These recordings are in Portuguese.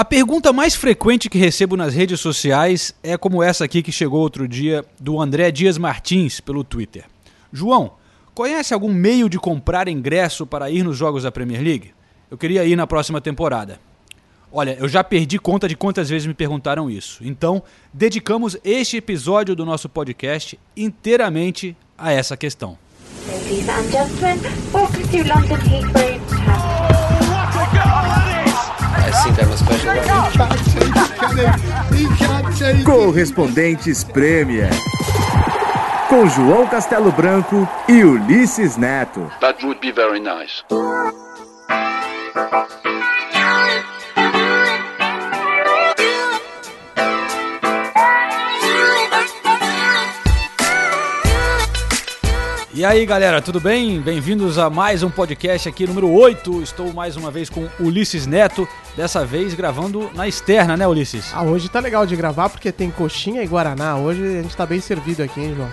A pergunta mais frequente que recebo nas redes sociais é como essa aqui que chegou outro dia do André Dias Martins pelo Twitter. João, conhece algum meio de comprar ingresso para ir nos jogos da Premier League? Eu queria ir na próxima temporada. Olha, eu já perdi conta de quantas vezes me perguntaram isso. Então, dedicamos este episódio do nosso podcast inteiramente a essa questão. Ladies and gentlemen, welcome to London Heathrow Correspondentes Premier. Com João Castelo Branco e Ulisses Neto. That would be very nice. E aí galera, tudo bem? Bem-vindos a mais um podcast aqui, número 8. Estou mais uma vez com Ulisses Neto, dessa vez gravando na externa, né, Ulisses? Ah, hoje tá legal de gravar porque tem coxinha e guaraná. Hoje a gente tá bem servido aqui, hein, João?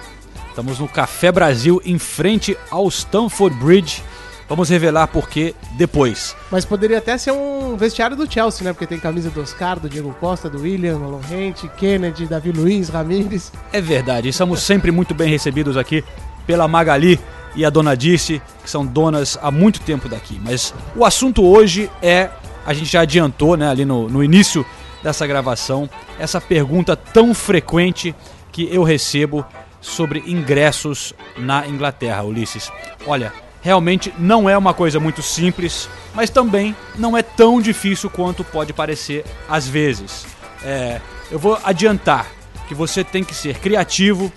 Estamos no Café Brasil, em frente ao Stamford Bridge. Vamos revelar por que depois. Mas poderia até ser um vestiário do Chelsea, né? Porque tem camisa do Oscar, do Diego Costa, do William, Alon Rente, Kennedy, Davi Luiz, Ramires. É verdade, estamos sempre muito bem recebidos aqui pela Magali e a dona Dirce, que são donas há muito tempo daqui. Mas o assunto hoje é, a gente já adiantou né, ali no, no início dessa gravação, essa pergunta tão frequente que eu recebo sobre ingressos na Inglaterra, Ulisses. Olha, realmente não é uma coisa muito simples, mas também não é tão difícil quanto pode parecer às vezes. É, eu vou adiantar que você tem que ser criativo,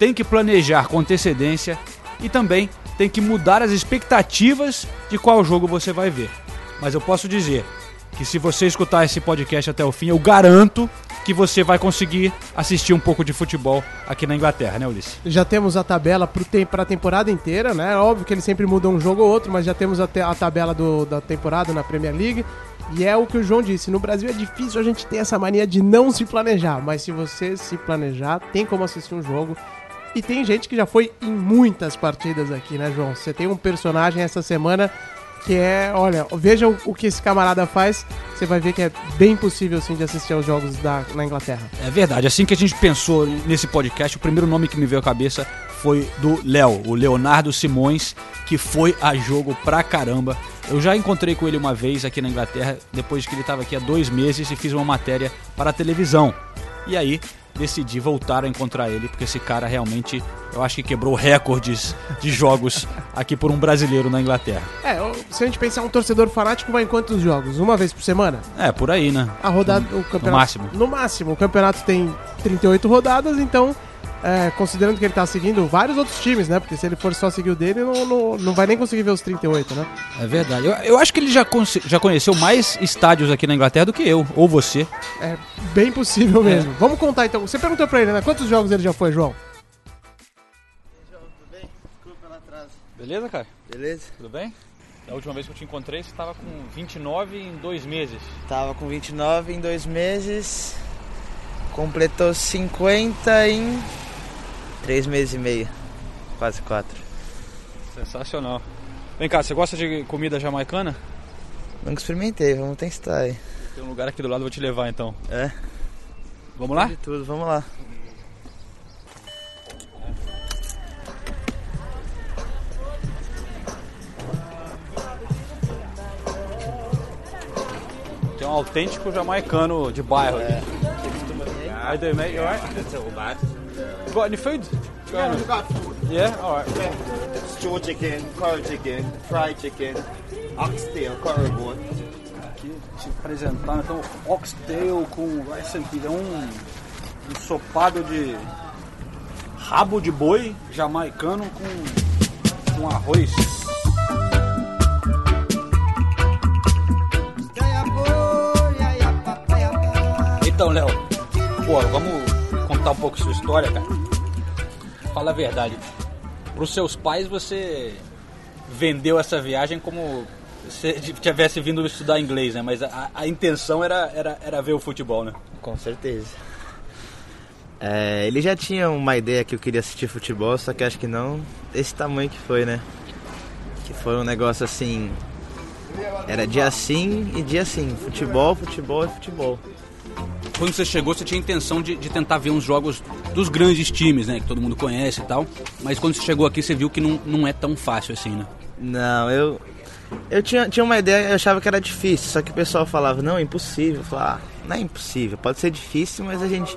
tem que planejar com antecedência e também tem que mudar as expectativas de qual jogo você vai ver. Mas eu posso dizer que se você escutar esse podcast até o fim, eu garanto que você vai conseguir assistir um pouco de futebol aqui na Inglaterra, né, Ulisses? Já temos a tabela para a temporada inteira, né? Óbvio que eles sempre mudam um jogo ou outro, mas já temos a, a tabela do, da temporada na Premier League. E é o que o João disse, no Brasil é difícil a gente ter essa mania de não se planejar, mas se você se planejar, tem como assistir um jogo e tem gente que já foi em muitas partidas aqui, né, João? Você tem um personagem essa semana que é, olha, veja o, que esse camarada faz, você vai ver que é bem possível sim de assistir aos jogos da, na Inglaterra. É verdade, assim que a gente pensou nesse podcast, o primeiro nome que me veio à cabeça foi do Léo, o Leonardo Simões, que foi a jogo pra caramba. Eu já encontrei com ele uma vez aqui na Inglaterra, depois que ele estava aqui há dois meses e fiz uma matéria para a televisão. E aí decidi voltar a encontrar ele, porque esse cara realmente, eu acho que quebrou recordes de jogos aqui por um brasileiro na Inglaterra. É, se a gente pensar um torcedor fanático, vai em quantos jogos? Uma vez por semana? É, por aí, né? A rodada, o campeonato. No máximo. No máximo. O campeonato tem 38 rodadas, então é, considerando que ele tá seguindo vários outros times, né? Porque se ele for só seguir o dele, não, não, não vai nem conseguir ver os 38, né? É verdade. Eu, eu acho que ele já, já conheceu mais estádios aqui na Inglaterra do que eu, ou você. É bem possível mesmo. É. Vamos contar então. Você perguntou pra ele, né? Quantos jogos ele já foi, João? João, tudo bem? Desculpa pelo atraso. Beleza, cara? Beleza. Tudo bem? Da última vez que eu te encontrei, você estava com 29 em dois meses. Tava com 29 em dois meses. Completou 50 em Três meses e meio, quase quatro. Sensacional. Vem cá, você gosta de comida jamaicana? Nunca experimentei, vamos testar aí. Tem um lugar aqui do lado, vou te levar então. É? Vamos lá? De tudo, vamos lá. Tem um autêntico jamaicano de bairro é. aqui. How mate? You. You got any food? Yeah, we got food. Yeah? Alright. Yeah. Stew chicken, curry chicken, fried chicken, oxtail, curry goat. Aqui te apresentar então oxtail com vai sentir é um ensopado de rabo de boi jamaicano com, com arroz. Então, Léo, pô, vamos contar um pouco sua história, cara. Fala a verdade. Para os seus pais você vendeu essa viagem como se tivesse vindo estudar inglês, né? Mas a, a intenção era, era, era ver o futebol, né? Com certeza. É, ele já tinha uma ideia que eu queria assistir futebol, só que acho que não desse tamanho que foi, né? Que foi um negócio assim Era dia sim e dia sim. Futebol, futebol e futebol. Quando você chegou, você tinha intenção de, de tentar ver uns jogos dos grandes times, né? Que todo mundo conhece e tal. Mas quando você chegou aqui, você viu que não, não é tão fácil assim, né? Não, eu. Eu tinha, tinha uma ideia, eu achava que era difícil, só que o pessoal falava, não, é impossível. Eu falava, ah, não é impossível, pode ser difícil, mas a gente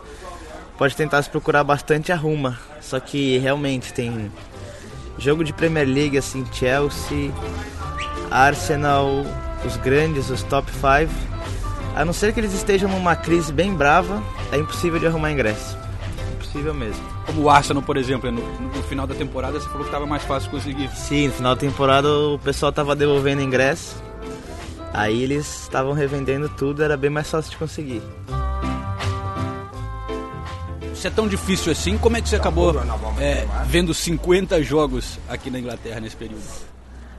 pode tentar se procurar bastante arruma. Só que realmente tem jogo de Premier League, assim, Chelsea, Arsenal, os grandes, os top 5. A não ser que eles estejam numa crise bem brava, é impossível de arrumar ingresso. Impossível mesmo. Como o Arsenal, por exemplo, no, no final da temporada você falou que estava mais fácil conseguir. Sim, no final da temporada o pessoal tava devolvendo ingresso. Aí eles estavam revendendo tudo, era bem mais fácil de conseguir. Se é tão difícil assim, como é que você acabou é, vendo 50 jogos aqui na Inglaterra nesse período?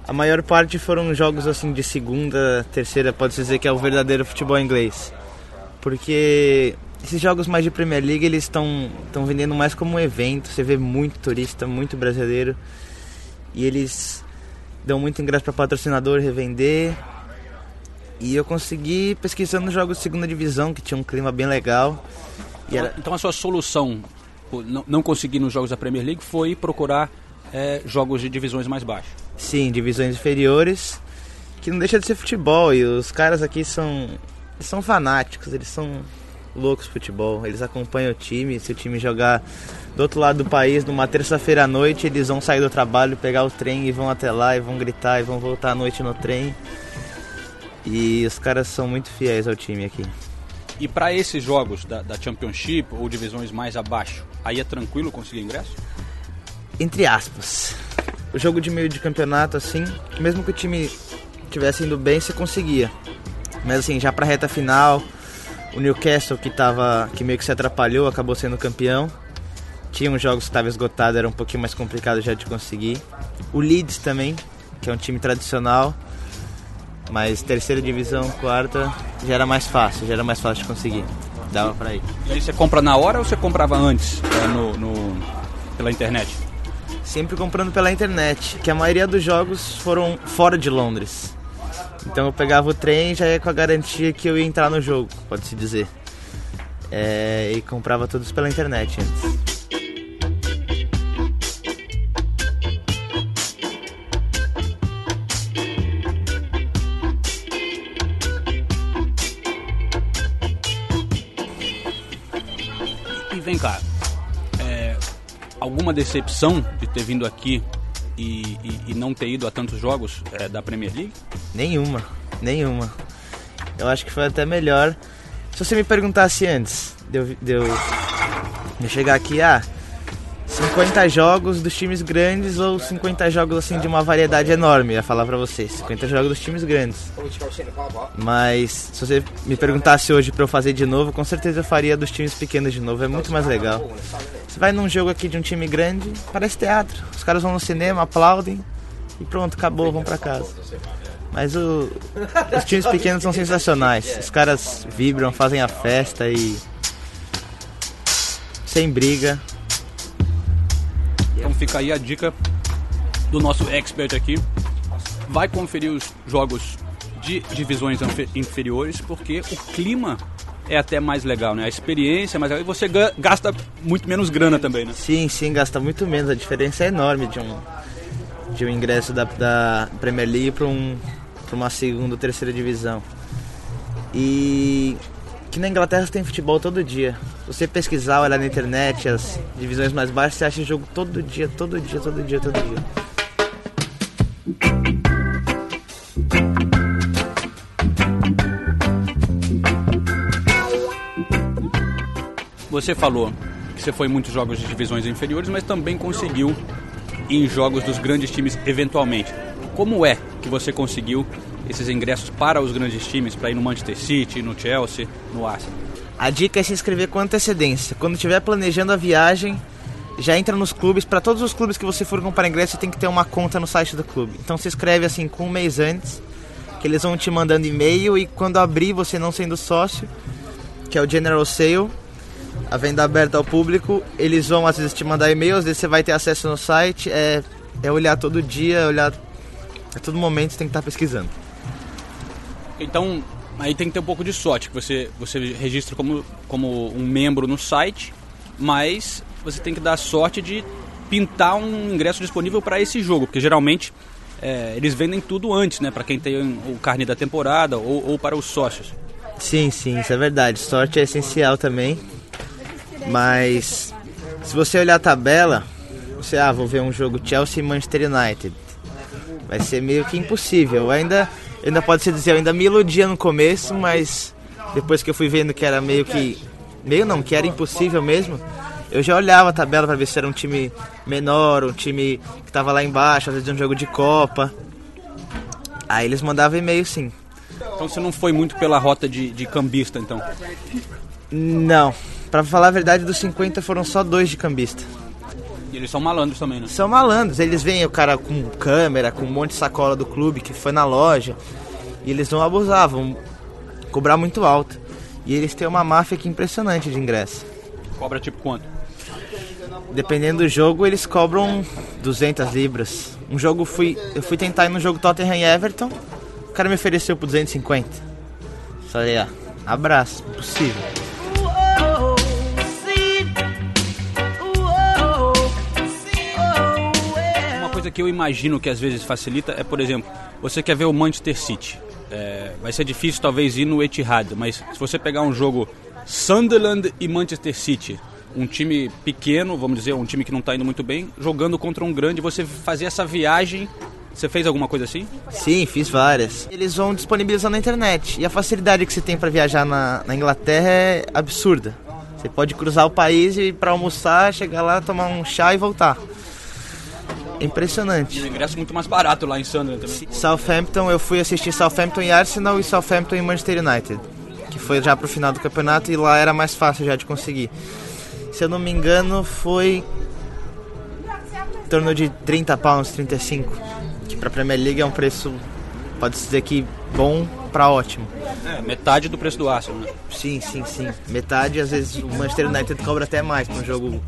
A maior parte foram jogos assim de segunda, terceira, pode-se dizer que é o verdadeiro futebol inglês. Porque esses jogos mais de Premier League, eles estão estão vendendo mais como um evento, você vê muito turista, muito brasileiro. E eles dão muito ingresso para patrocinador revender. E eu consegui pesquisando jogos de segunda divisão, que tinha um clima bem legal. E era... Então a sua solução, não, não conseguir nos jogos da Premier League, foi procurar é, jogos de divisões mais baixas. Sim, divisões inferiores, que não deixa de ser futebol. E os caras aqui são, são fanáticos, eles são loucos futebol. Eles acompanham o time. Se o time jogar do outro lado do país, numa terça-feira à noite, eles vão sair do trabalho, pegar o trem e vão até lá e vão gritar e vão voltar à noite no trem. E os caras são muito fiéis ao time aqui. E para esses jogos da, da, Championship ou divisões mais abaixo, aí é tranquilo conseguir ingresso? Entre aspas. O jogo de meio de campeonato, assim, mesmo que o time estivesse indo bem, você conseguia. Mas assim, já pra reta final, o Newcastle que tava. que meio que se atrapalhou, acabou sendo campeão. Tinha uns jogos que estavam esgotados, era um pouquinho mais complicado já de conseguir. O Leeds também, que é um time tradicional. Mas terceira divisão, quarta, já era mais fácil, já era mais fácil de conseguir. Dava pra ir. E aí você compra na hora ou você comprava antes é, no, no, pela internet? Sempre comprando pela internet, que a maioria dos jogos foram fora de Londres. Então eu pegava o trem já ia com a garantia que eu ia entrar no jogo, pode-se dizer. É, e comprava todos pela internet antes. Alguma decepção de ter vindo aqui e, e, e, não ter ido a tantos jogos é, da Premier League? Nenhuma, nenhuma. Eu acho que foi até melhor. Se você me perguntasse antes de eu, de de eu chegar aqui, ah, 50 jogos dos times grandes ou 50 jogos assim de uma variedade enorme, ia falar pra você. 50 jogos dos times grandes. Mas se você me perguntasse hoje pra eu fazer de novo, com certeza eu faria dos times pequenos de novo, é muito mais legal. Você vai num jogo aqui de um time grande, parece teatro. Os caras vão no cinema, aplaudem e pronto, acabou, vão pra casa. Mas o, os times pequenos são sensacionais. Os caras vibram, fazem a festa e. sem briga. Então fica aí a dica do nosso expert aqui. Vai conferir os jogos de divisões inferiores, porque o clima é até mais legal, né? A experiência é mais legal e você gasta muito menos grana também, né? Sim, sim, gasta muito menos. A diferença é enorme de um, de um ingresso da, da Premier League para um, uma segunda ou terceira divisão. E que na Inglaterra tem futebol todo dia. Se você pesquisar, olhar na internet, as divisões mais baixas, você acha jogo todo dia, todo dia, todo dia, todo dia. Você falou que você foi em muitos jogos de divisões inferiores, mas também conseguiu em jogos dos grandes times eventualmente. Como é que você conseguiu esses ingressos para os grandes times, para ir no Manchester City, no Chelsea, no Arsenal? A dica é se inscrever com antecedência. Quando estiver planejando a viagem, já entra nos clubes. Para todos os clubes que você for comprar ingresso, tem que ter uma conta no site do clube. Então se inscreve assim com um mês antes, que eles vão te mandando e-mail e quando abrir, você não sendo sócio, que é o General Sale, a venda aberta ao público, eles vão às vezes te mandar e-mails, às vezes você vai ter acesso no site, é, é olhar todo dia, olhar a todo momento você tem que estar pesquisando. Então, aí tem que ter um pouco de sorte, que você, você registra como, como um membro no site, mas você tem que dar sorte de pintar um ingresso disponível para esse jogo, porque geralmente é, eles vendem tudo antes, né? Para quem tem o carne da temporada ou, ou para os sócios. Sim, sim, isso é verdade. Sorte é essencial também. Mas se você olhar a tabela, você ah, vou ver um jogo Chelsea e Manchester United. Vai ser meio que impossível. Ainda ainda pode se dizer, eu ainda me iludia no começo, mas depois que eu fui vendo que era meio que meio não, que era impossível mesmo, eu já olhava a tabela para ver se era um time menor, um time que tava lá embaixo, às vezes um jogo de Copa. Aí eles mandavam e-mail sim. Então você não foi muito pela rota de, de cambista, então? Não. Pra falar a verdade, dos 50 foram só dois de cambista. E eles são malandros também, né? São malandros. Eles veem o cara com câmera, com um monte de sacola do clube que foi na loja. E eles vão abusar, vão cobrar muito alto. E eles têm uma máfia que é impressionante de ingresso. Cobra tipo quanto? Dependendo do jogo, eles cobram 200 libras. Um jogo fui, eu fui tentar ir no jogo Tottenham e Everton, o cara me ofereceu por 250. Falei, ah, abraço, possível. Coisa que eu imagino que às vezes facilita é, por exemplo, você quer ver o Manchester City. É, vai ser difícil talvez ir no Etihad, mas se você pegar um jogo Sunderland e Manchester City, um time pequeno, vamos dizer, um time que não está indo muito bem, jogando contra um grande, você fazer essa viagem. Você fez alguma coisa assim? Sim, fiz várias. Eles vão disponibilizar na internet. E a facilidade que você tem para viajar na, na Inglaterra é absurda. Você pode cruzar o país e para almoçar, chegar lá, tomar um chá e voltar. É impressionante. E o ingresso é muito mais barato lá em Sunderland também. Southampton, eu fui assistir Southampton e Arsenal e Southampton e Manchester United, que foi já pro final do campeonato e lá era mais fácil já de conseguir. Se eu não me engano, foi em torno de 30 pounds, 35, que pra Premier League é um preço, pode se dizer que bom pra ótimo. É, metade do preço do Arsenal, né? Sim, sim, sim. Metade, às vezes o Manchester United cobra até mais pra um jogo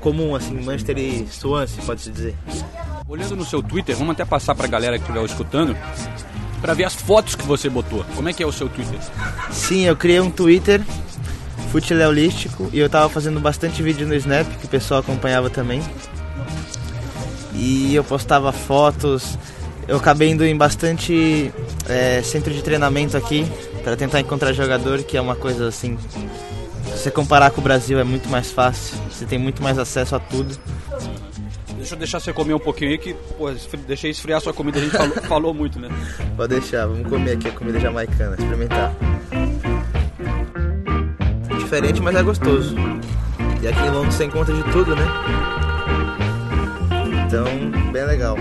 comum, assim, Manchester e Swansea, pode se dizer. Olhando no seu Twitter, vamos até passar pra galera que estiver escutando, pra ver as fotos que você botou. Como é que é o seu Twitter? Sim, eu criei um Twitter, Futileolístico, e eu tava fazendo bastante vídeo no Snap, que o pessoal acompanhava também. E eu postava fotos, eu acabei indo em bastante é, centro de treinamento aqui, para tentar encontrar jogador, que é uma coisa assim... Se você comparar com o Brasil é muito mais fácil, você tem muito mais acesso a tudo. Deixa eu deixar você comer um pouquinho aí, que, pô, deixei esfriar sua comida, a gente falou, falou muito, né? Pode deixar, vamos comer aqui a comida jamaicana, experimentar. É diferente, mas é gostoso. E aqui em Londres você encontra de tudo, né? Então, bem legal.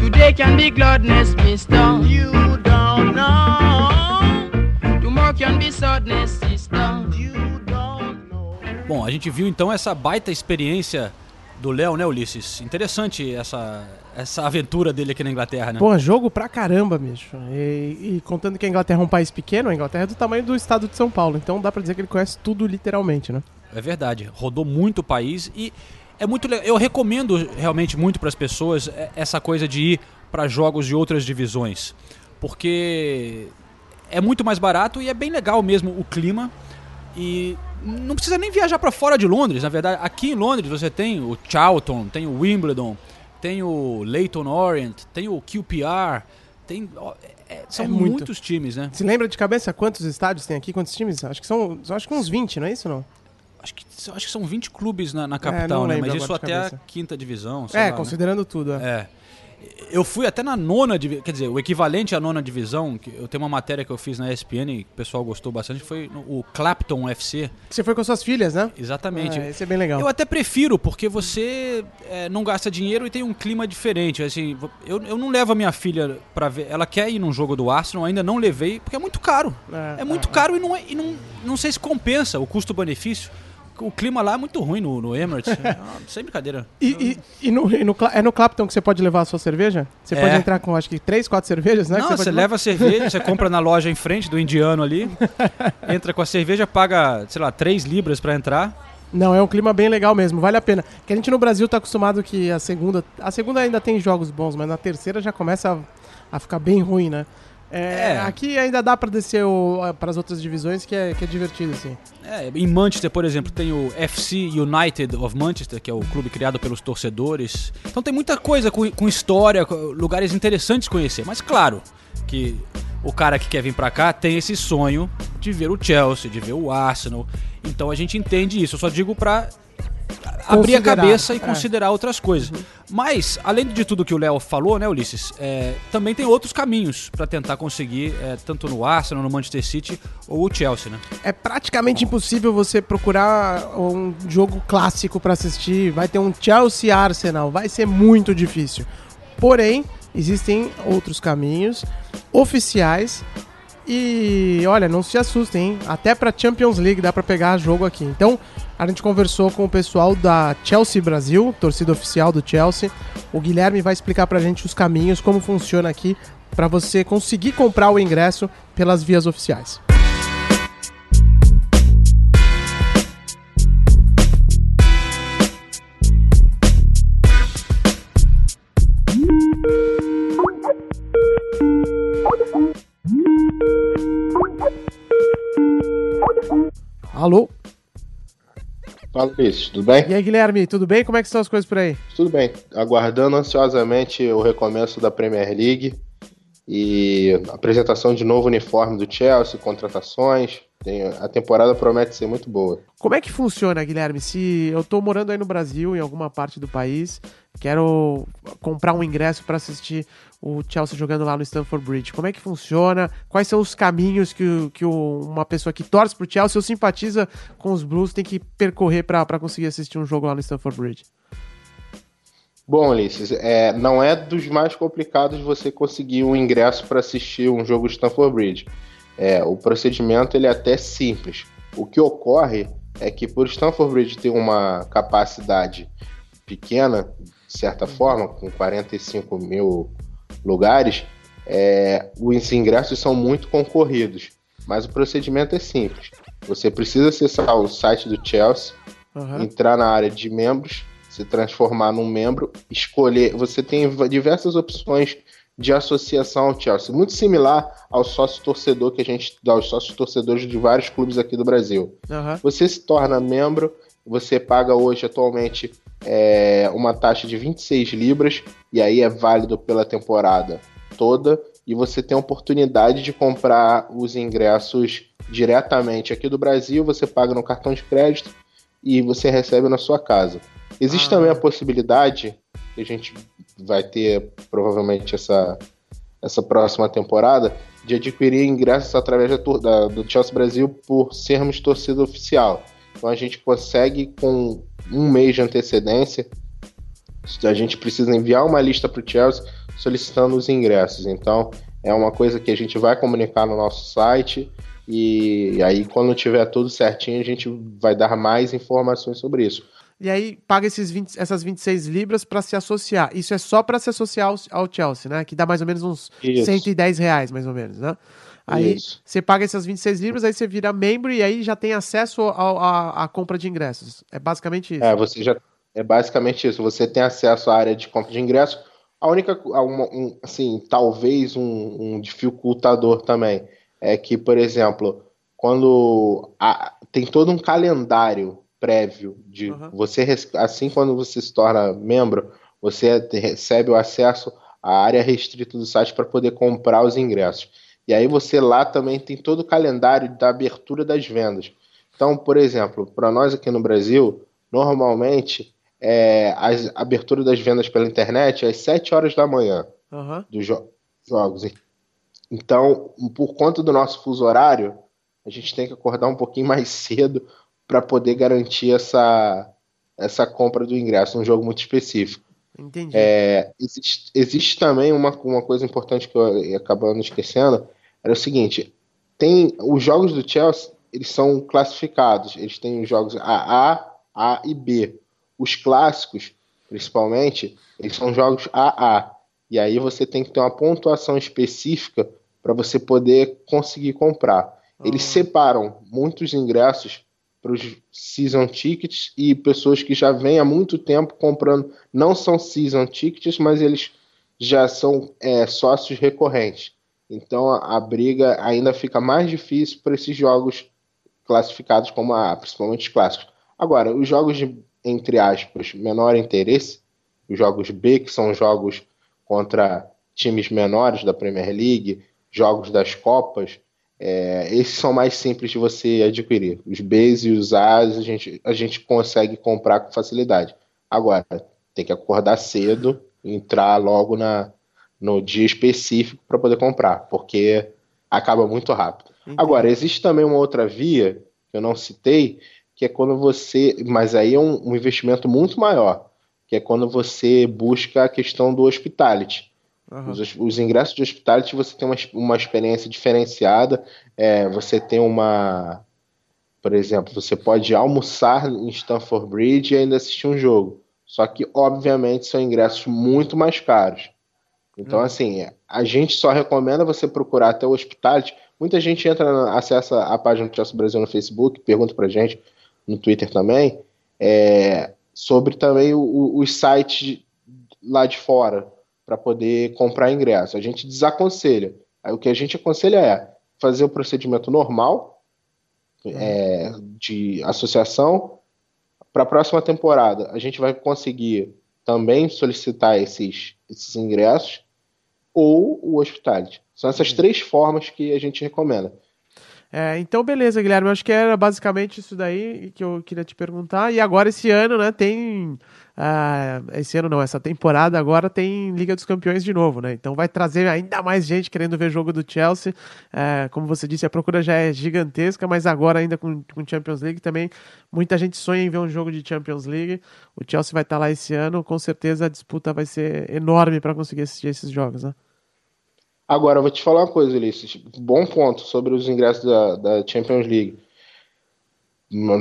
Today can be gladness, mister. You Bom, a gente viu então essa baita experiência do Léo, né, Ulisses? Interessante essa, essa aventura dele aqui na Inglaterra, né? Pô, jogo pra caramba, bicho. E, e contando que a Inglaterra é um país pequeno, a Inglaterra é do tamanho do estado de São Paulo. Então dá pra dizer que ele conhece tudo literalmente, né? É verdade. Rodou muito o país e é muito legal. Eu recomendo realmente muito para as pessoas é, essa coisa de ir para jogos de outras divisões, porque é muito mais barato e é bem legal mesmo o clima e não precisa nem viajar para fora de Londres, na verdade. Aqui em Londres você tem o Charlton, tem o Wimbledon, tem o Leyton Orient, tem o QPR, tem ó, é- são É muito. muitos times, né? Se lembra de cabeça quantos estádios tem aqui? Quantos times? Acho que são acho que uns 20, não é isso não? Acho que, acho que são 20 clubes na, na capital, É, né? Mas isso até a quinta divisão. É, lá, né? considerando tudo, é. É. Eu fui até na nona divisão, quer dizer, o equivalente à nona divisão, que eu tenho uma matéria que eu fiz na ESPN e o pessoal gostou bastante, foi o Clapton FC. Você foi com suas filhas, né? Exatamente. É, esse é bem legal. Eu até prefiro, porque você é, não gasta dinheiro e tem um clima diferente. Assim, eu, eu não levo a minha filha pra ver. Ela quer ir num jogo do Arsenal, ainda não levei, porque é muito caro. É, É, muito caro e, não, é- e não, não sei se compensa o custo-benefício. O clima lá é muito ruim no, no Emirates. É, sem brincadeira. E, e- e no, e no é no Clapton que você pode levar a sua cerveja? Você É. pode entrar com acho que 3, 4 cervejas, né? Não, que você, pode leva a cerveja, você compra na loja em frente do indiano ali, entra com a cerveja, paga, sei lá, 3 libras pra entrar Não, é um clima bem legal mesmo, vale a pena. Que a gente no Brasil tá acostumado que a segunda. A segunda ainda tem jogos bons, mas na terceira já começa a, a ficar bem ruim, né? É, É. Aqui ainda dá pra descer para as outras divisões, que é, que é divertido, assim. É, em Manchester, por exemplo, tem o FC United of Manchester, que é o clube criado pelos torcedores. Então tem muita coisa com, com história, com lugares interessantes de conhecer. Mas claro que o cara que quer vir pra cá tem esse sonho de ver o Chelsea, de ver o Arsenal. Então a gente entende isso. Eu só digo pra abrir a cabeça e é. considerar outras coisas. Mas, além de tudo que o Léo falou, né, Ulisses, é, também tem outros caminhos pra tentar conseguir, é, tanto no Arsenal, no Manchester City ou o Chelsea, né? É praticamente impossível você procurar um jogo clássico pra assistir. Vai ter um Chelsea Arsenal, vai ser muito difícil. Porém, existem outros caminhos oficiais. E olha, não se assustem, hein? Até pra Champions League dá pra pegar jogo aqui. Então, a gente conversou com o pessoal da Chelsea Brasil, torcida oficial do Chelsea. O Guilherme vai explicar pra gente os caminhos, como funciona aqui, pra você conseguir comprar o ingresso pelas vias oficiais. Alô? Fala, Luiz, tudo bem? E aí, Guilherme, tudo bem? Como é que estão as coisas por aí? Tudo bem. Aguardando ansiosamente o recomeço da Premier League e apresentação de novo uniforme do Chelsea, contratações. Tem- a temporada promete ser muito boa. Como é que funciona, Guilherme? Se eu tô morando aí no Brasil, em alguma parte do país, quero comprar um ingresso para assistir o Chelsea jogando lá no Stamford Bridge, como é que funciona? Quais são os caminhos que, que uma pessoa que torce pro Chelsea ou simpatiza com os Blues tem que percorrer para conseguir assistir um jogo lá no Stamford Bridge? Bom, Ulisses, é, não é dos mais complicados você conseguir um ingresso para assistir um jogo de Stamford Bridge. É, o procedimento ele é até simples. O que ocorre é que por Stamford Bridge ter uma capacidade pequena, de certa forma, com 45 mil lugares, é, os ingressos são muito concorridos. Mas o procedimento é simples. Você precisa acessar o site do Chelsea, Aham. entrar na área de membros, se transformar num membro, escolher. Você tem diversas opções de associação ao Chelsea, muito similar ao sócio torcedor que a gente dá aos sócios torcedores de vários clubes aqui do Brasil. Aham. Você se torna membro, você paga hoje atualmente é, uma taxa de 26 libras, e aí é válido pela temporada toda, e você tem a oportunidade de comprar os ingressos diretamente aqui do Brasil, você paga no cartão de crédito e você recebe na sua casa. Existe Ah. também a possibilidade, que a gente vai ter provavelmente essa, essa próxima temporada, de adquirir ingressos através da, da- do Chelsea Brasil por sermos torcida oficial. Então a gente consegue, com um mês de antecedência, a gente precisa enviar uma lista para o Chelsea solicitando os ingressos. Então é uma coisa que a gente vai comunicar no nosso site e aí quando tiver tudo certinho a gente vai dar mais informações sobre isso. E aí paga esses 20 essas 26 libras para se associar. Isso é só para se associar ao, ao Chelsea, né? Que dá mais ou menos uns Isso. 110 reais, mais ou menos, né? Aí Isso. você paga essas 26 libras, aí você vira membro e aí já tem acesso à compra de ingressos. É basicamente isso. É, você já é basicamente isso. Você tem acesso à área de compra de ingresso. A única, uma- um, assim, talvez um, um dificultador também é que, por exemplo, quando a- tem todo um calendário prévio de Aham. você assim quando você se torna membro, você recebe o acesso à área restrita do site para poder comprar os ingressos. E aí você lá também tem todo o calendário da abertura das vendas. Então, por exemplo, para nós aqui no Brasil, normalmente é, a abertura das vendas pela internet é às 7 horas da manhã Aham. dos jo- jogos. Então, por conta do nosso fuso horário, a gente tem que acordar um pouquinho mais cedo para poder garantir essa, essa compra do ingresso, um jogo muito específico. Entendi. É, existe, existe também uma, uma coisa importante que eu acabando esquecendo, era o seguinte, tem os jogos do Chelsea, eles são classificados, eles têm os jogos AA, A e B. Os clássicos, principalmente, eles são jogos AA. E aí você tem que ter uma pontuação específica para você poder conseguir comprar. Eles Ah. separam muitos ingressos os season tickets e pessoas que já vêm há muito tempo comprando. Não são season tickets, mas eles já são é, sócios recorrentes. Então a, a briga ainda fica mais difícil para esses jogos classificados como A, principalmente os clássicos. Agora, os jogos de, entre aspas, menor interesse, os jogos B, que são jogos contra times menores da Premier League, jogos das Copas, é, esses são mais simples de você adquirir. Os Bs e os As a gente, a gente consegue comprar com facilidade. Agora, tem que acordar cedo, entrar logo na, no dia específico para poder comprar, porque acaba muito rápido. Entendi. Agora, existe também uma outra via que eu não citei, que é quando você. Mas aí é um, um investimento muito maior, que é quando você busca a questão do hospitality. Uhum. Os, os, ingressos de hospitality você tem uma, uma experiência diferenciada, é, você tem uma. Por exemplo, você pode almoçar em Stanford Bridge e ainda assistir um jogo. Só que, obviamente, são ingressos muito mais caros. Então, uhum. assim, a gente só recomenda você procurar até o hospitality. Muita gente entra, acessa a página do Chelsea Brasil no Facebook, pergunta pra gente, no Twitter também, é, sobre também o, os sites lá de fora para poder comprar ingresso. A gente desaconselha. Aí, o que a gente aconselha é fazer o procedimento normal é, de associação. Para a próxima temporada, a gente vai conseguir também solicitar esses, esses ingressos ou o hospitality. São essas três formas que a gente recomenda. É, então, beleza, Guilherme. Eu acho que era basicamente isso daí que eu queria te perguntar. E agora, esse ano, né, tem ah, esse ano não, essa temporada agora tem Liga dos Campeões de novo, né? Então vai trazer ainda mais gente querendo ver jogo do Chelsea. Ah, como você disse, a procura já é gigantesca, mas agora ainda com, com Champions League também muita gente sonha em ver um jogo de Champions League. O Chelsea vai estar lá esse ano, com certeza a disputa vai ser enorme para conseguir assistir esses jogos, né? Agora, eu vou te falar uma coisa, Ulisses. Bom ponto sobre os ingressos da, da Champions League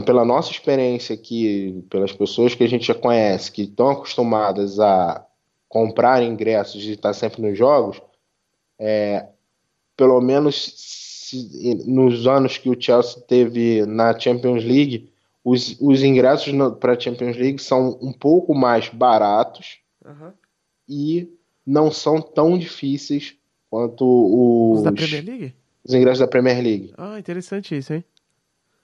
pela nossa experiência aqui, pelas pessoas que a gente já conhece, que estão acostumadas a comprar ingressos e estar sempre nos jogos, é, pelo menos se, nos anos que o Chelsea teve na Champions League, os, os ingressos para a Champions League são um pouco mais baratos uhum. e não são tão difíceis quanto os, os da Premier League? Os ingressos da Premier League. Ah, interessante isso, hein?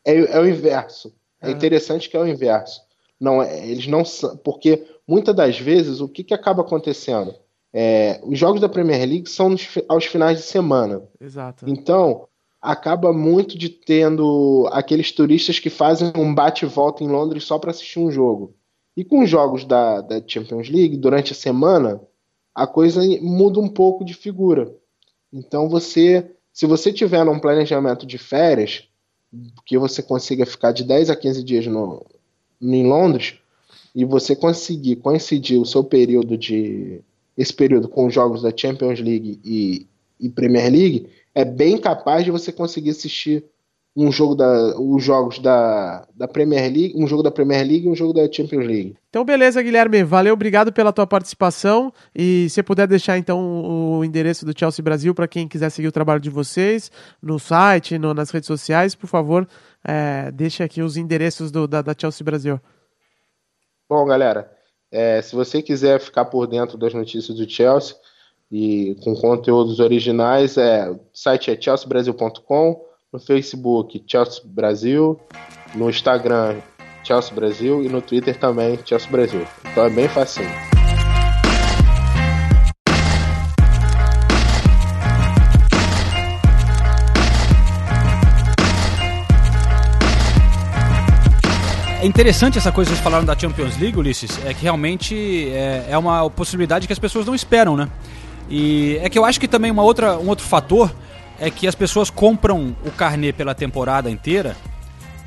É, é o inverso. É ah. interessante que é o inverso. Não, é, eles não são. Porque muitas das vezes o que, que acaba acontecendo? É, os jogos da Premier League são nos, aos finais de semana. Exato. Então, acaba muito de tendo aqueles turistas que fazem um bate-volta em Londres só para assistir um jogo. E com os jogos da, da Champions League, durante a semana, a coisa muda um pouco de figura. Então, você, se você tiver um planejamento de férias, que você consiga ficar de 10 a 15 dias no, em Londres e você conseguir coincidir o seu período de esse período com os jogos da Champions League e, e Premier League, é bem capaz de você conseguir assistir um jogo da, os jogos da, da Premier League, um jogo da Premier League e um jogo da Champions League. Então, beleza, Guilherme. Valeu, obrigado pela tua participação. E se puder deixar então o endereço do Chelsea Brasil para quem quiser seguir o trabalho de vocês no site, no, nas redes sociais, por favor, é, deixa aqui os endereços do, da, da Chelsea Brasil. Bom, galera, é, se você quiser ficar por dentro das notícias do Chelsea e com conteúdos originais, é, o site é chelseabrasil.com no Facebook Chelsea Brasil, no Instagram Chelsea Brasil e no Twitter também Chelsea Brasil. Então é bem facinho. É interessante essa coisa que vocês falaram da Champions League, Ulisses, é que realmente é, é uma possibilidade que as pessoas não esperam, né? E é que eu acho que também uma outra, um outro fator é que as pessoas compram o carnê pela temporada inteira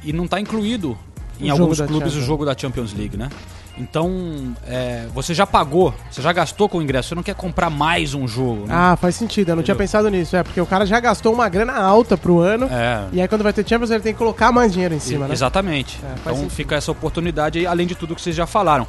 e não está incluído em o alguns clubes o jogo da Champions League, né? Então, é, você já pagou, você já gastou com o ingresso, você não quer comprar mais um jogo. Né? Ah, faz sentido, eu não Entendeu? tinha pensado nisso. É, porque o cara já gastou uma grana alta pro ano. É. E aí quando vai ter Champions, ele tem que colocar mais dinheiro em cima, e, né? Exatamente. É, então sentido. fica essa oportunidade aí, além de tudo que vocês já falaram.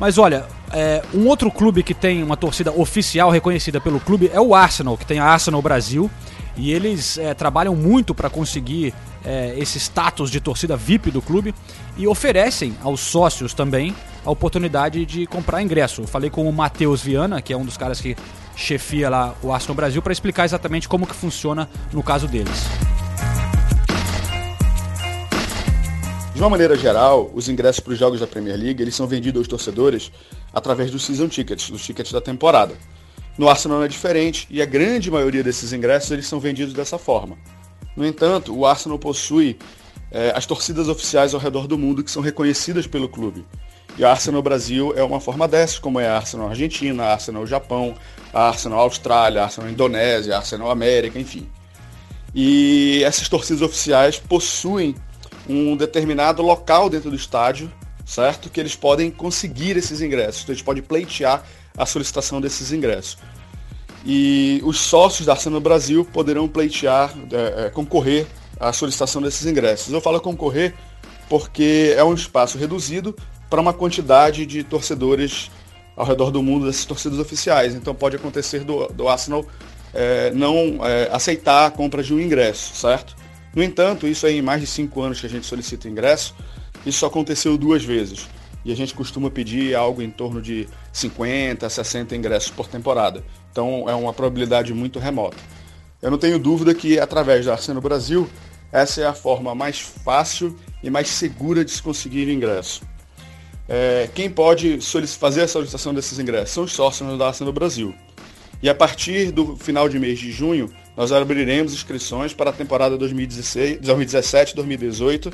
Mas olha, é, um outro clube que tem uma torcida oficial reconhecida pelo clube é o Arsenal, que tem a Arsenal Brasil E eles é, trabalham muito para conseguir é, esse status de torcida VIP do clube e oferecem aos sócios também a oportunidade de comprar ingresso. Eu falei com o Matheus Viana, que é um dos caras que chefia lá o Arsenal Brasil, para explicar exatamente como que funciona no caso deles. De uma maneira geral, os ingressos para os jogos da Premier League eles são vendidos aos torcedores através dos season tickets, dos tickets da temporada. No Arsenal não é diferente e a grande maioria desses ingressos eles são vendidos dessa forma. No entanto, o Arsenal possui é, as torcidas oficiais ao redor do mundo que são reconhecidas pelo clube. E a Arsenal Brasil é uma forma dessas, como é a Arsenal Argentina, a Arsenal Japão, a Arsenal Austrália, a Arsenal Indonésia, a Arsenal América, enfim. E essas torcidas oficiais possuem um determinado local dentro do estádio, certo? Que eles podem conseguir esses ingressos. Então eles podem pleitear a solicitação desses ingressos. E os sócios da Arsenal Brasil poderão pleitear, é, é, concorrer à solicitação desses ingressos. Eu falo concorrer porque é um espaço reduzido para uma quantidade de torcedores ao redor do mundo dessas torcidas oficiais. Então pode acontecer do, do Arsenal é, não é, aceitar a compra de um ingresso, certo? No entanto, isso aí em mais de cinco anos que a gente solicita ingresso, isso só aconteceu duas vezes. E a gente costuma pedir algo em torno de 50, 60 ingressos por temporada. Então é uma probabilidade muito remota. Eu não tenho dúvida que através da Arsenal Brasil, essa é a forma mais fácil e mais segura de se conseguir ingresso. É, quem pode fazer a solicitação desses ingressos são os sócios da Arsenal Brasil. E a partir do final de mês de junho, nós abriremos inscrições para a temporada 2017-2018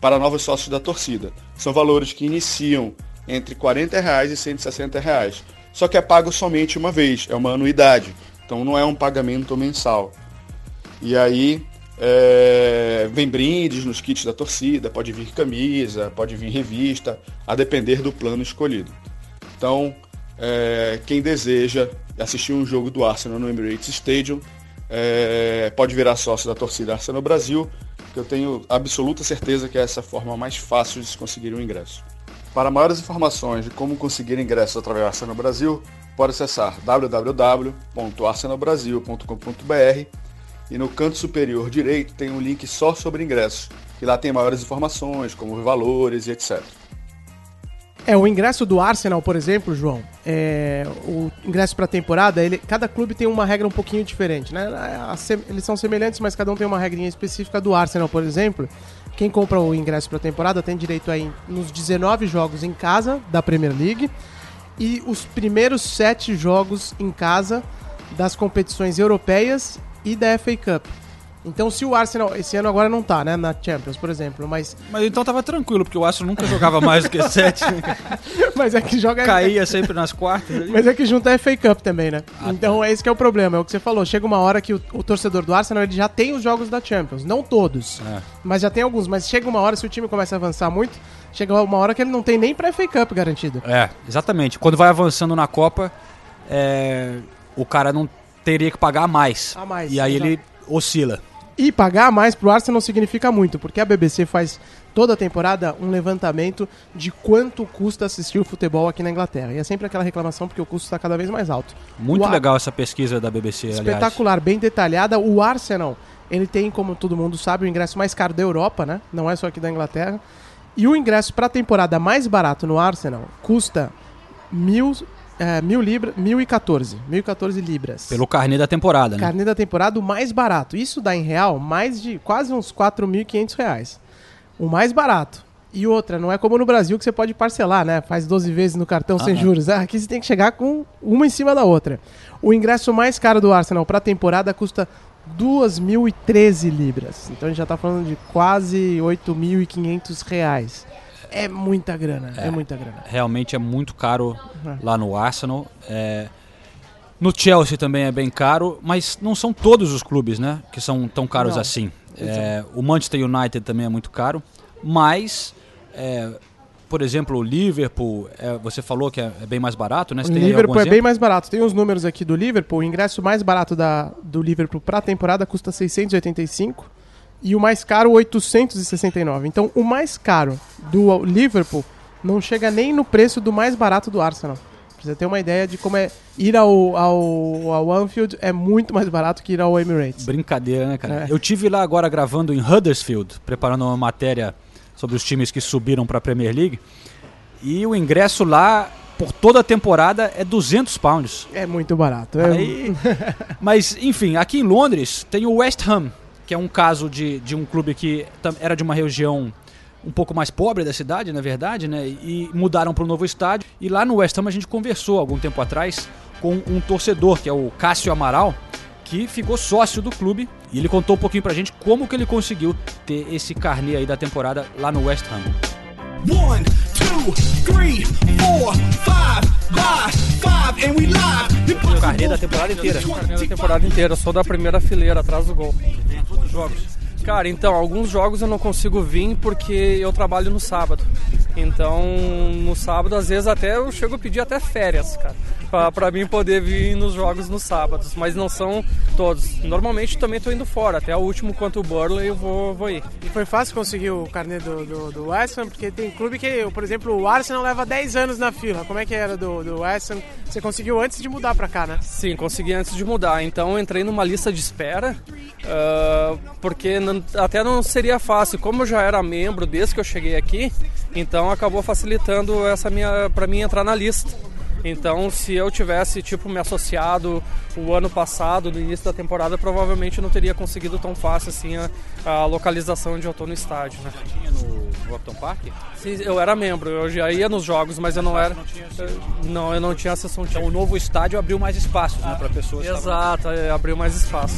para novos sócios da torcida. São valores que iniciam entre 40 reais e 160 reais. Só que é pago somente uma vez, é uma anuidade. Então não é um pagamento mensal. E aí é, vem brindes nos kits da torcida, pode vir camisa, pode vir revista, a depender do plano escolhido. Então, é, quem deseja assistir um jogo do Arsenal no Emirates Stadium é, pode virar sócio da torcida Arsenal Brasil, que eu tenho absoluta certeza que é essa forma mais fácil de se conseguir um ingresso. Para maiores informações de como conseguir ingressos através do Arsenal Brasil, pode acessar www.arsenalbrasil.com.br e no canto superior direito tem um link só sobre ingressos, que lá tem maiores informações, como valores e etc. É, o ingresso do Arsenal, por exemplo, João, é, o ingresso para a temporada, ele, cada clube tem uma regra um pouquinho diferente, né? Eles são semelhantes, mas cada um tem uma regrinha específica do Arsenal, por exemplo. Quem compra o ingresso para a temporada tem direito aí nos 19 jogos em casa da Premier League e os primeiros 7 jogos em casa das competições europeias e da FA Cup. Então, se o Arsenal, esse ano agora não tá, né, na Champions, por exemplo, mas... Mas então tava tranquilo, porque o Arsenal nunca jogava mais do que sete. mas é que joga... Caía sempre nas quartas. Ali. Mas é que junta a FA Cup também, né? Ah, então, tá. é esse que é o problema, é o que você falou. Chega uma hora que o, o torcedor do Arsenal, ele já tem os jogos da Champions. Não todos, é. mas já tem alguns. Mas chega uma hora, se o time começa a avançar muito, chega uma hora que ele não tem nem pra FA Cup garantido. É, exatamente. Quando vai avançando na Copa, é... o cara não teria que pagar mais. A mais. E aí ele oscila. E pagar mais pro Arsenal significa muito, porque a BBC faz toda a temporada um levantamento de quanto custa assistir o futebol aqui na Inglaterra. E é sempre aquela reclamação porque o custo está cada vez mais alto. Muito legal essa pesquisa da BBC, Espetacular, aliás. bem detalhada. O Arsenal, ele tem, como todo mundo sabe, o ingresso mais caro da Europa, né? Não é só aqui da Inglaterra. E o ingresso para a temporada mais barato no Arsenal custa mil é, mil libras, 1.014. 1.014 libras. Pelo carnê da temporada, né? Carnê da temporada, o mais barato. Isso dá em real mais de quase uns 4.500 reais. O mais barato. E outra, não é como no Brasil que você pode parcelar, né? Faz 12 vezes no cartão ah, sem juros. Ah, aqui você tem que chegar com uma em cima da outra. O ingresso mais caro do Arsenal para a temporada custa 2.013 libras. Então a gente já está falando de quase 8.500 reais é muita grana, é, é muita grana. Realmente é muito caro uhum. lá no Arsenal. É, no Chelsea também é bem caro, mas não são todos os clubes, né, que são tão caros não. assim. É, o Manchester United também é muito caro, mas é, por exemplo, o Liverpool, é, você falou que é, é, bem mais barato, né? Você o Liverpool é bem mais barato. Tem os números aqui do Liverpool. O ingresso mais barato da, do Liverpool para a temporada custa 685 e o mais caro 869. Então, o mais caro do Liverpool não chega nem no preço do mais barato do Arsenal, você ter uma ideia de como é ir ao, ao, ao Anfield é muito mais barato que ir ao Emirates. Brincadeira, né, cara? É. Eu tive lá agora gravando em Huddersfield, preparando uma matéria sobre os times que subiram para a Premier League. E o ingresso lá, por toda a temporada, é 200 pounds. É muito barato. É- Aí- Mas, enfim, aqui em Londres tem o West Ham, que é um caso de, de um clube que era de uma região um pouco mais pobre da cidade, na verdade, né? E mudaram para um novo estádio. E lá no West Ham a gente conversou algum tempo atrás com um torcedor, que é o Cássio Amaral, que ficou sócio do clube. E ele contou um pouquinho pra gente como que ele conseguiu ter esse carnê aí da temporada lá no West Ham. One, two, three, four, five, five, five, and we live. O carnê da temporada inteira. Carnê da temporada inteira, sou da primeira fileira, atrás do gol. Jogos. Cara, então, alguns jogos eu não consigo vir porque eu trabalho no sábado. Então, no sábado, às vezes até eu chego a pedir até férias, cara, pra mim poder vir nos jogos nos sábados, mas não são todos. Normalmente também tô indo fora, até o último quanto o Burley eu vou, vou ir. E foi fácil conseguir o carnê do, do, do West Ham, porque tem clube que, por exemplo, o Arsenal leva 10 anos na fila. Como é que era do, do West Ham? Você conseguiu antes de mudar pra cá, né? Sim, consegui antes de mudar. Então eu entrei numa lista de espera, ah, porque não- até não seria fácil. Como eu já era membro desde que eu cheguei aqui, então acabou facilitando essa minha para mim entrar na lista. Então, se eu tivesse tipo me associado o ano passado, no início da temporada, provavelmente eu não teria conseguido tão fácil assim a, a localização onde eu tô no estádio, né? No Upton Park? Sim, eu era membro, eu já ia nos jogos, mas eu não era. Não, eu não tinha sessão Então o novo estádio abriu mais espaços, né, para pessoas. Exato, é, abriu mais espaço.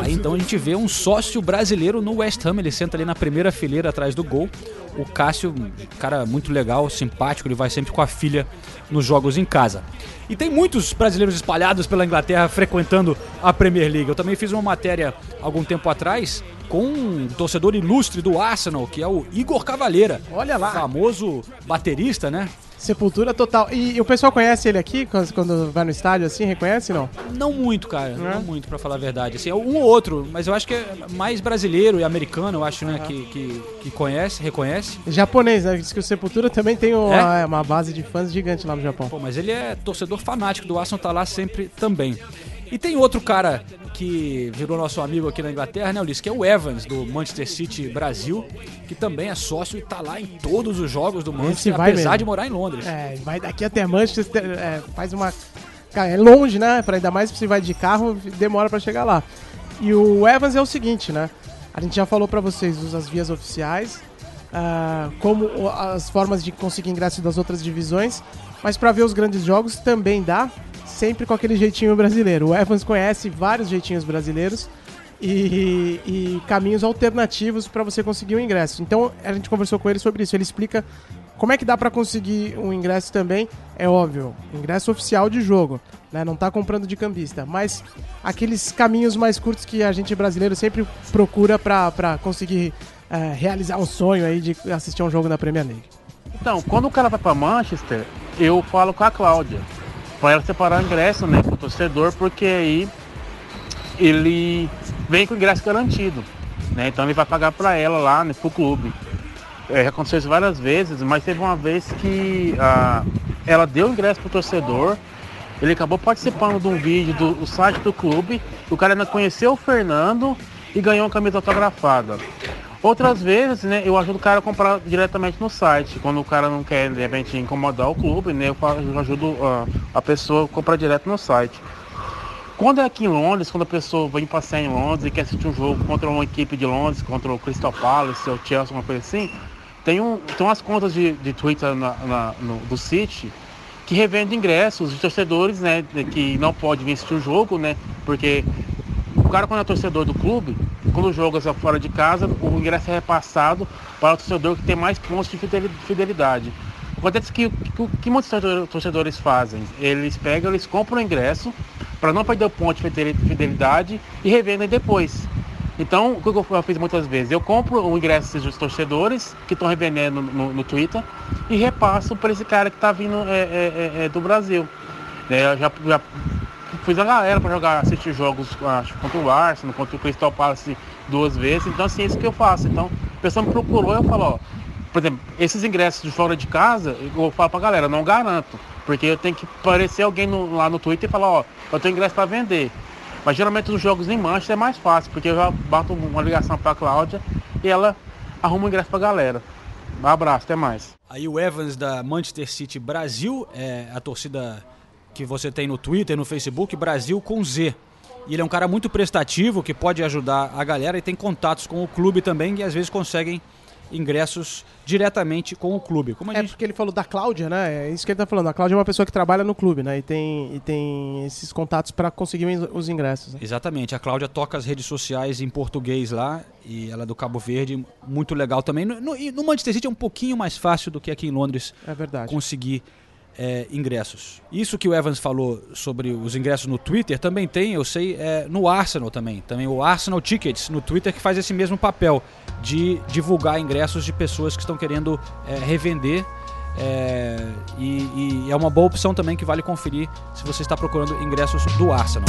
Aí então a gente vê um sócio brasileiro no West Ham, ele senta ali na primeira fileira atrás do gol. O Cássio, cara muito legal, simpático, ele vai sempre com a filha nos jogos em casa. E tem muitos brasileiros espalhados pela Inglaterra frequentando a Premier League. Eu também fiz uma matéria algum tempo atrás com um torcedor ilustre do Arsenal, que é o Igor Cavaleira. Olha lá. Famoso baterista, né? Sepultura total. E, o pessoal conhece ele aqui, quando, quando vai no estádio assim, reconhece não? Não muito, cara. Não muito, pra falar a verdade. Assim, um ou outro, mas eu acho que é mais brasileiro e americano, eu acho, né, que, que, que conhece, reconhece. Japonês, né? Diz que o Sepultura também tem uma, É? uma base de fãs gigante lá no Japão. Pô, mas ele é torcedor fanático do Arsenal, tá lá sempre também. E tem outro cara que virou nosso amigo aqui na Inglaterra, né, Ulisses? Que é o Evans, do Manchester City Brasil, que também é sócio e tá lá em todos os jogos do Manchester, apesar mesmo. de morar em Londres. É, vai daqui até Manchester, é, faz uma. Cara, é longe, né? Pra ainda mais se vai de carro, demora pra chegar lá. E o Evans é o seguinte, né? A gente já falou pra vocês as vias oficiais, ah, como as formas de conseguir ingresso das outras divisões, mas pra ver os grandes jogos também dá, sempre com aquele jeitinho brasileiro. O Evans conhece vários jeitinhos brasileiros e, e caminhos alternativos para você conseguir o ingresso. Então a gente conversou com ele sobre isso. Ele explica como é que dá para conseguir um ingresso também. É óbvio, ingresso oficial de jogo, né? Não tá comprando de cambista, mas aqueles caminhos mais curtos que a gente brasileiro sempre procura para conseguir eh, realizar um sonho aí de assistir um jogo na Premier League. Então, quando o cara vai pra Manchester, eu falo com a Cláudia. Pra ela separar o ingresso, né, pro torcedor, porque aí ele vem com o ingresso garantido. Né? Então ele vai pagar pra ela lá, né, pro clube. É, aconteceu isso várias vezes, mas teve uma vez que ah, ela deu o ingresso pro torcedor, ele acabou participando de um vídeo do, do site do clube, o cara ainda conheceu o Fernando e ganhou uma camisa autografada. Outras vezes, né, eu ajudo o cara a comprar diretamente no site. Quando o cara não quer, de repente, incomodar o clube, né, eu, ajudo ah, a pessoa a comprar direto no site. Quando é aqui em Londres, quando a pessoa vem passear em Londres e quer assistir um jogo contra uma equipe de Londres, contra o Crystal Palace ou Chelsea, uma coisa assim, tem, um, tem umas contas de, de Twitter na- na- no- do City que revendem ingressos de torcedores, né, que não pode vir assistir o jogo, né, porque o cara quando é torcedor do clube, quando joga fora de casa, o ingresso é repassado para o torcedor que tem mais pontos de fideli- fidelidade. Acontece que o que, que muitos torcedor- torcedores fazem? Eles pegam, eles compram o ingresso para não perder o ponto de fideli- fidelidade e revendem depois. Então, o que eu eu fiz muitas vezes? Eu compro o ingresso dos torcedores que estão revendendo no, no Twitter e repasso para esse cara que está vindo é, é, é, é, do Brasil. Né, eu já, já fiz a galera para jogar, assistir jogos acho, contra o Arsenal, contra o Crystal Palace duas vezes. Então, assim, é isso que eu faço. Então, a pessoa me procurou, eu falo, ó, por exemplo, esses ingressos de fora de casa, eu falo pra galera, não garanto. Porque eu tenho que aparecer alguém no- lá no Twitter e falar, ó, eu tenho ingresso pra vender. Mas geralmente os jogos em Manchester é mais fácil, porque eu já bato uma ligação pra Cláudia e ela arruma o ingresso pra galera. Um abraço, até mais. Aí o Evans da Manchester City Brasil, é a torcida que você tem no Twitter, no Facebook, Brasil com Z. E ele é um cara muito prestativo, que pode ajudar a galera e tem contatos com o clube também e às vezes conseguem ingressos diretamente com o clube. Como É gente porque ele falou da Cláudia, né? É isso que ele tá falando. A Cláudia é uma pessoa que trabalha no clube, né? E tem, e tem esses contatos pra conseguir os- os ingressos. né? Exatamente, a Cláudia toca as redes sociais em português lá e ela é do Cabo Verde, muito legal também. No, no, e no Manchester City é um pouquinho mais fácil do que aqui em Londres É verdade. conseguir é, ingressos. Isso que o Evans falou sobre os ingressos no Twitter também tem, eu sei, é, no Arsenal também. Também o Arsenal Tickets no Twitter que faz esse mesmo papel de divulgar ingressos de pessoas que estão querendo é, revender. é, e, e é uma boa opção também que vale conferir se você está procurando ingressos do Arsenal.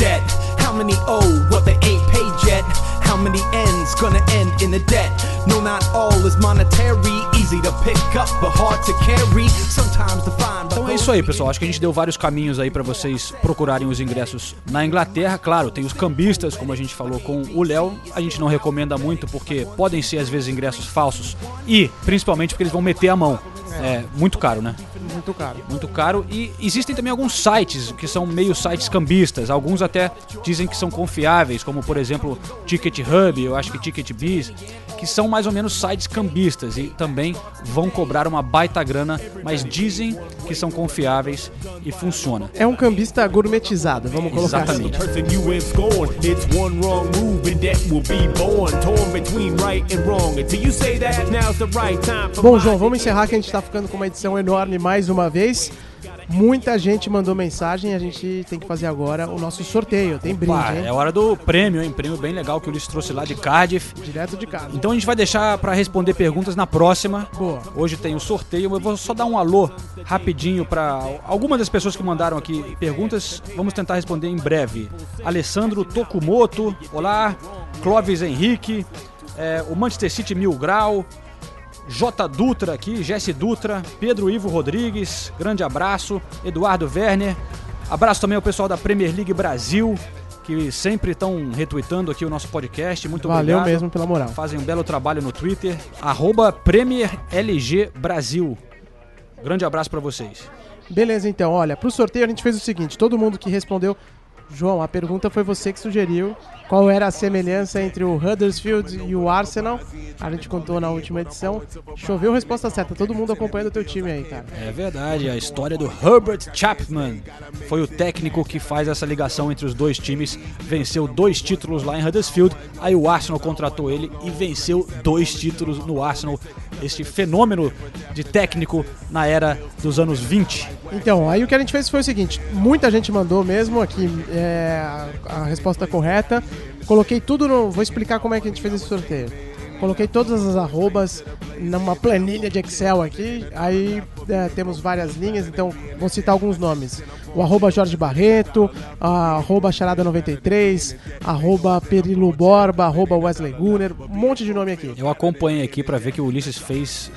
How many ends gonna end in a debt? No, not all is monetary. Easy to pick up, but hard to carry. Sometimes to find. but Então é isso aí, pessoal. Acho que a gente deu vários caminhos aí para vocês procurarem os ingressos na Inglaterra. Claro, tem os cambistas, como a gente falou com o Léo. A gente não recomenda muito porque podem ser às vezes ingressos falsos e principalmente porque eles vão meter a mão. É muito caro, né? Muito caro. Muito caro. E existem também alguns sites que são meio sites cambistas. Alguns até dizem que são confiáveis, como por exemplo Ticket Hub, eu acho que Ticket Biz, que são mais ou menos sites cambistas e também vão cobrar uma baita grana, mas dizem que são confiáveis e funciona. É um cambista gourmetizado, vamos colocar Exatamente. assim. person you have scorned. It's one wrong move and debt will be born. Torn between right and wrong. Until you say that, now's the right time for Bom, João, vamos encerrar que a gente tá ficando com uma edição enorme mais uma vez. Muita gente mandou mensagem, a gente tem que fazer agora o nosso sorteio. Tem brinde, hein? é hora do prêmio, hein? Prêmio bem legal que o Ulisses trouxe lá de Cardiff. Direto de casa. Então a gente vai deixar para responder perguntas na próxima. Boa. Hoje tem o sorteio. Eu vou só dar um alô rapidinho para algumas das pessoas que mandaram aqui perguntas. Vamos tentar responder em breve. Alessandro Tokumoto, olá. Clóvis Henrique, é, o Manchester City Mil Grau, J. Dutra aqui, Jesse Dutra, Pedro Ivo Rodrigues, grande abraço, Eduardo Werner. Abraço também ao pessoal da Premier League Brasil, que sempre estão retweetando aqui o nosso podcast. Muito Valeu obrigado. mesmo pela moral. Fazem um belo trabalho no Twitter. Arroba Premier LG Brasil. Grande abraço pra vocês. Beleza, então, olha, pro sorteio a gente fez o seguinte: todo mundo que respondeu. João, a pergunta foi você que sugeriu qual era a semelhança entre o Huddersfield e o Arsenal. A gente contou na última edição. Choveu resposta certa, todo mundo acompanhando o teu time aí, cara. É verdade, a história do Herbert Chapman foi o técnico que faz essa ligação entre os dois times. Venceu dois títulos lá em Huddersfield, aí o Arsenal contratou ele e venceu dois títulos no Arsenal. Este fenômeno de técnico na era dos anos 20. Então, aí o que a gente fez foi o seguinte: muita gente mandou mesmo aqui é, a, resposta correta. Coloquei tudo no. Vou explicar como é que a gente fez esse sorteio. Coloquei todas as arrobas numa planilha de Excel aqui. Aí é, temos várias linhas, então vou citar alguns nomes. O arroba Jorge Barreto, arroba Charada93, arroba Perilo Borba, arroba Wesley Gunner, um monte de nome aqui. Eu acompanhei aqui pra ver que o Ulisses fez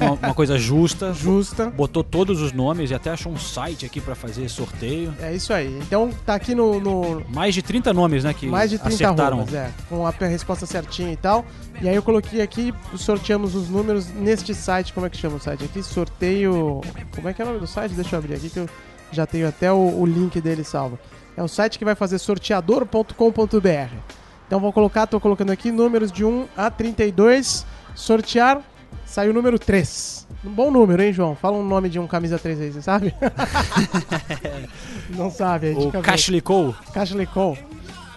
uma, uma coisa justa. Justa. Botou todos os nomes e até achou um site aqui pra fazer sorteio. É isso aí. Então tá aqui no- no, Mais de 30 nomes, né? Que Mais de 30 acertaram. arrobas, é. Com a resposta certinha e tal. E aí eu coloquei aqui, sorteamos os números neste site. Como é que chama o site aqui? Sorteio. Como é que é o nome do site? Deixa eu abrir aqui que eu já tenho até o, o link dele salvo. É o site que vai fazer sorteador.com.br. Então vou colocar, tô colocando aqui números de 1 a 32. Sortear, saiu o número 3. Um bom número, hein, João? Fala um nome de um camisa 3 aí, você sabe? Não sabe, aí O. Cashley Cole.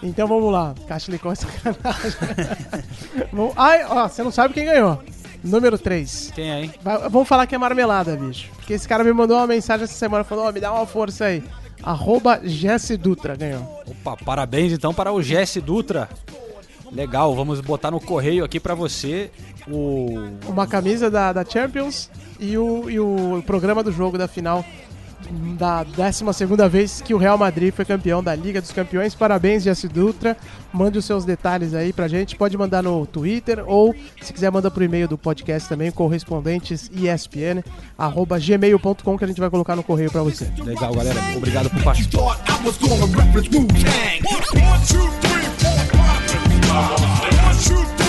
Então vamos lá. Cashley Cole é sacanagem. Ai, ó, você não sabe quem ganhou. Número 3. Quem é, hein? vamos falar que é marmelada, bicho. Porque esse cara me mandou uma mensagem essa semana falando, ó, me dá uma força aí. Arroba Jesse Dutra ganhou. Opa, parabéns então para o Jesse Dutra. Legal, vamos botar no correio aqui pra você o Uma camisa da, da Champions e o, e o programa do jogo da final da 12 vez que o Real Madrid foi campeão da Liga dos Campeões. Parabéns, Jesse Dutra. Mande os seus detalhes aí pra gente. Pode mandar no Twitter ou, se quiser, manda pro e-mail do podcast também, correspondentes ESPN, arroba gmail.com, que a gente vai colocar no correio pra você. Legal, galera. Obrigado por participar. One, two, three, four, five.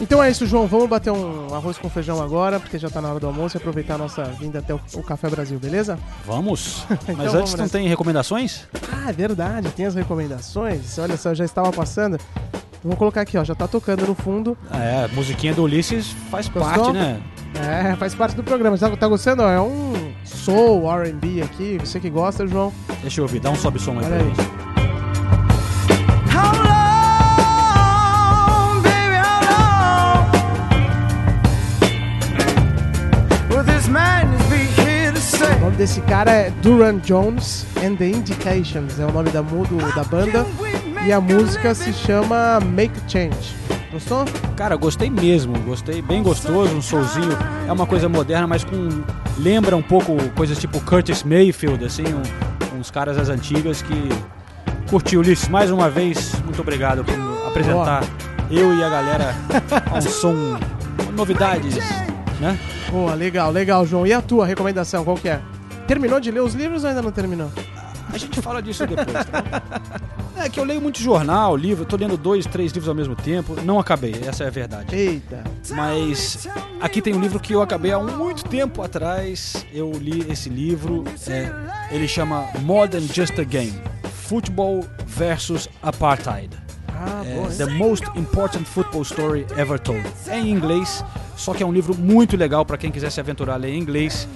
Então é isso, João. Vamos bater um arroz com feijão agora, porque já tá na hora do almoço e aproveitar a nossa vinda até o, o Café Brasil, beleza? Vamos. Mas Então antes vamos não tem recomendações? Ah, é verdade, tem as recomendações. Olha só, eu já estava passando. Vou colocar aqui, ó, já tá tocando no fundo. É, a musiquinha do Ulisses faz Gostou? parte, né? É, faz parte do programa. Tá, tá gostando? É um soul R&B aqui. Você que gosta, João. Deixa eu ouvir, dá um sobe som aí Olha pra aí. gente. Nome desse cara é Duran Jones and the Indications. É o nome da, do- da banda. E a música se chama Make Change. Gostou? Cara, gostei mesmo, gostei, bem gostoso, um soulzinho. É uma coisa moderna, mas com. Lembra um pouco coisas tipo Curtis Mayfield, assim, um- uns caras das antigas que. Curtiu, Ulisses, mais uma vez, muito obrigado por apresentar eu e a galera um som. novidades, né? Boa, legal, legal, João. E a tua recomendação, qual que é? Terminou de ler os livros ou ainda não terminou? A gente fala disso depois, tá? É que eu leio muito jornal, livro, tô lendo dois, três livros ao mesmo tempo. Não acabei, essa é a verdade. Eita. Mas aqui tem um livro que eu acabei há muito tempo atrás. Eu li esse livro. é, ele chama More Than Just a Game: Football versus Apartheid. Ah, É. The Most Important Football Story Ever Told. É em inglês, só que é um livro muito legal para quem quiser se aventurar a ler em inglês.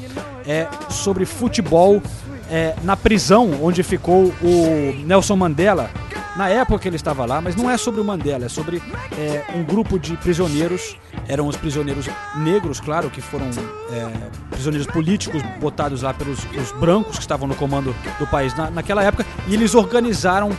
É sobre futebol é, na prisão onde ficou o Nelson Mandela. Na época que ele estava lá, mas não é sobre o Mandela, é sobre é, um grupo de prisioneiros. Eram os prisioneiros negros, claro, que foram é, prisioneiros políticos botados lá pelos os brancos que estavam no comando do país na, naquela época. E eles organizaram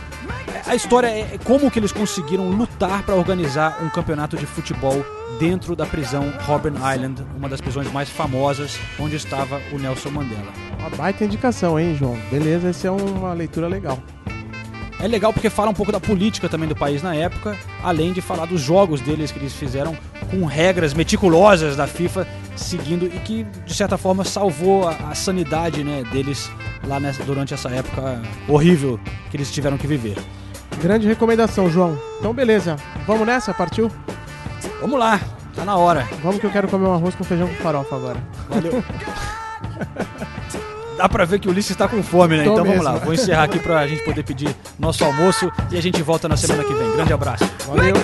a história é como que eles conseguiram lutar para organizar um campeonato de futebol dentro da prisão Robben Island, uma das prisões mais famosas onde estava o Nelson Mandela. Uma baita indicação, hein, João? Beleza, essa é uma leitura legal. É legal porque fala um pouco da política também do país na época, além de falar dos jogos deles que eles fizeram com regras meticulosas da FIFA seguindo e que de certa forma salvou a, a sanidade né, deles lá nessa, durante essa época horrível que eles tiveram que viver. Grande recomendação, João. Então, beleza. Vamos nessa? Partiu? Vamos lá, tá na hora. Vamos que eu quero comer um arroz com feijão com farofa agora. Valeu. Dá pra ver que o Ulisses tá com fome, né? Tô então vamos mesmo. lá. Vou encerrar aqui pra gente poder pedir nosso almoço e a gente volta na semana que vem. Grande abraço. Valeu.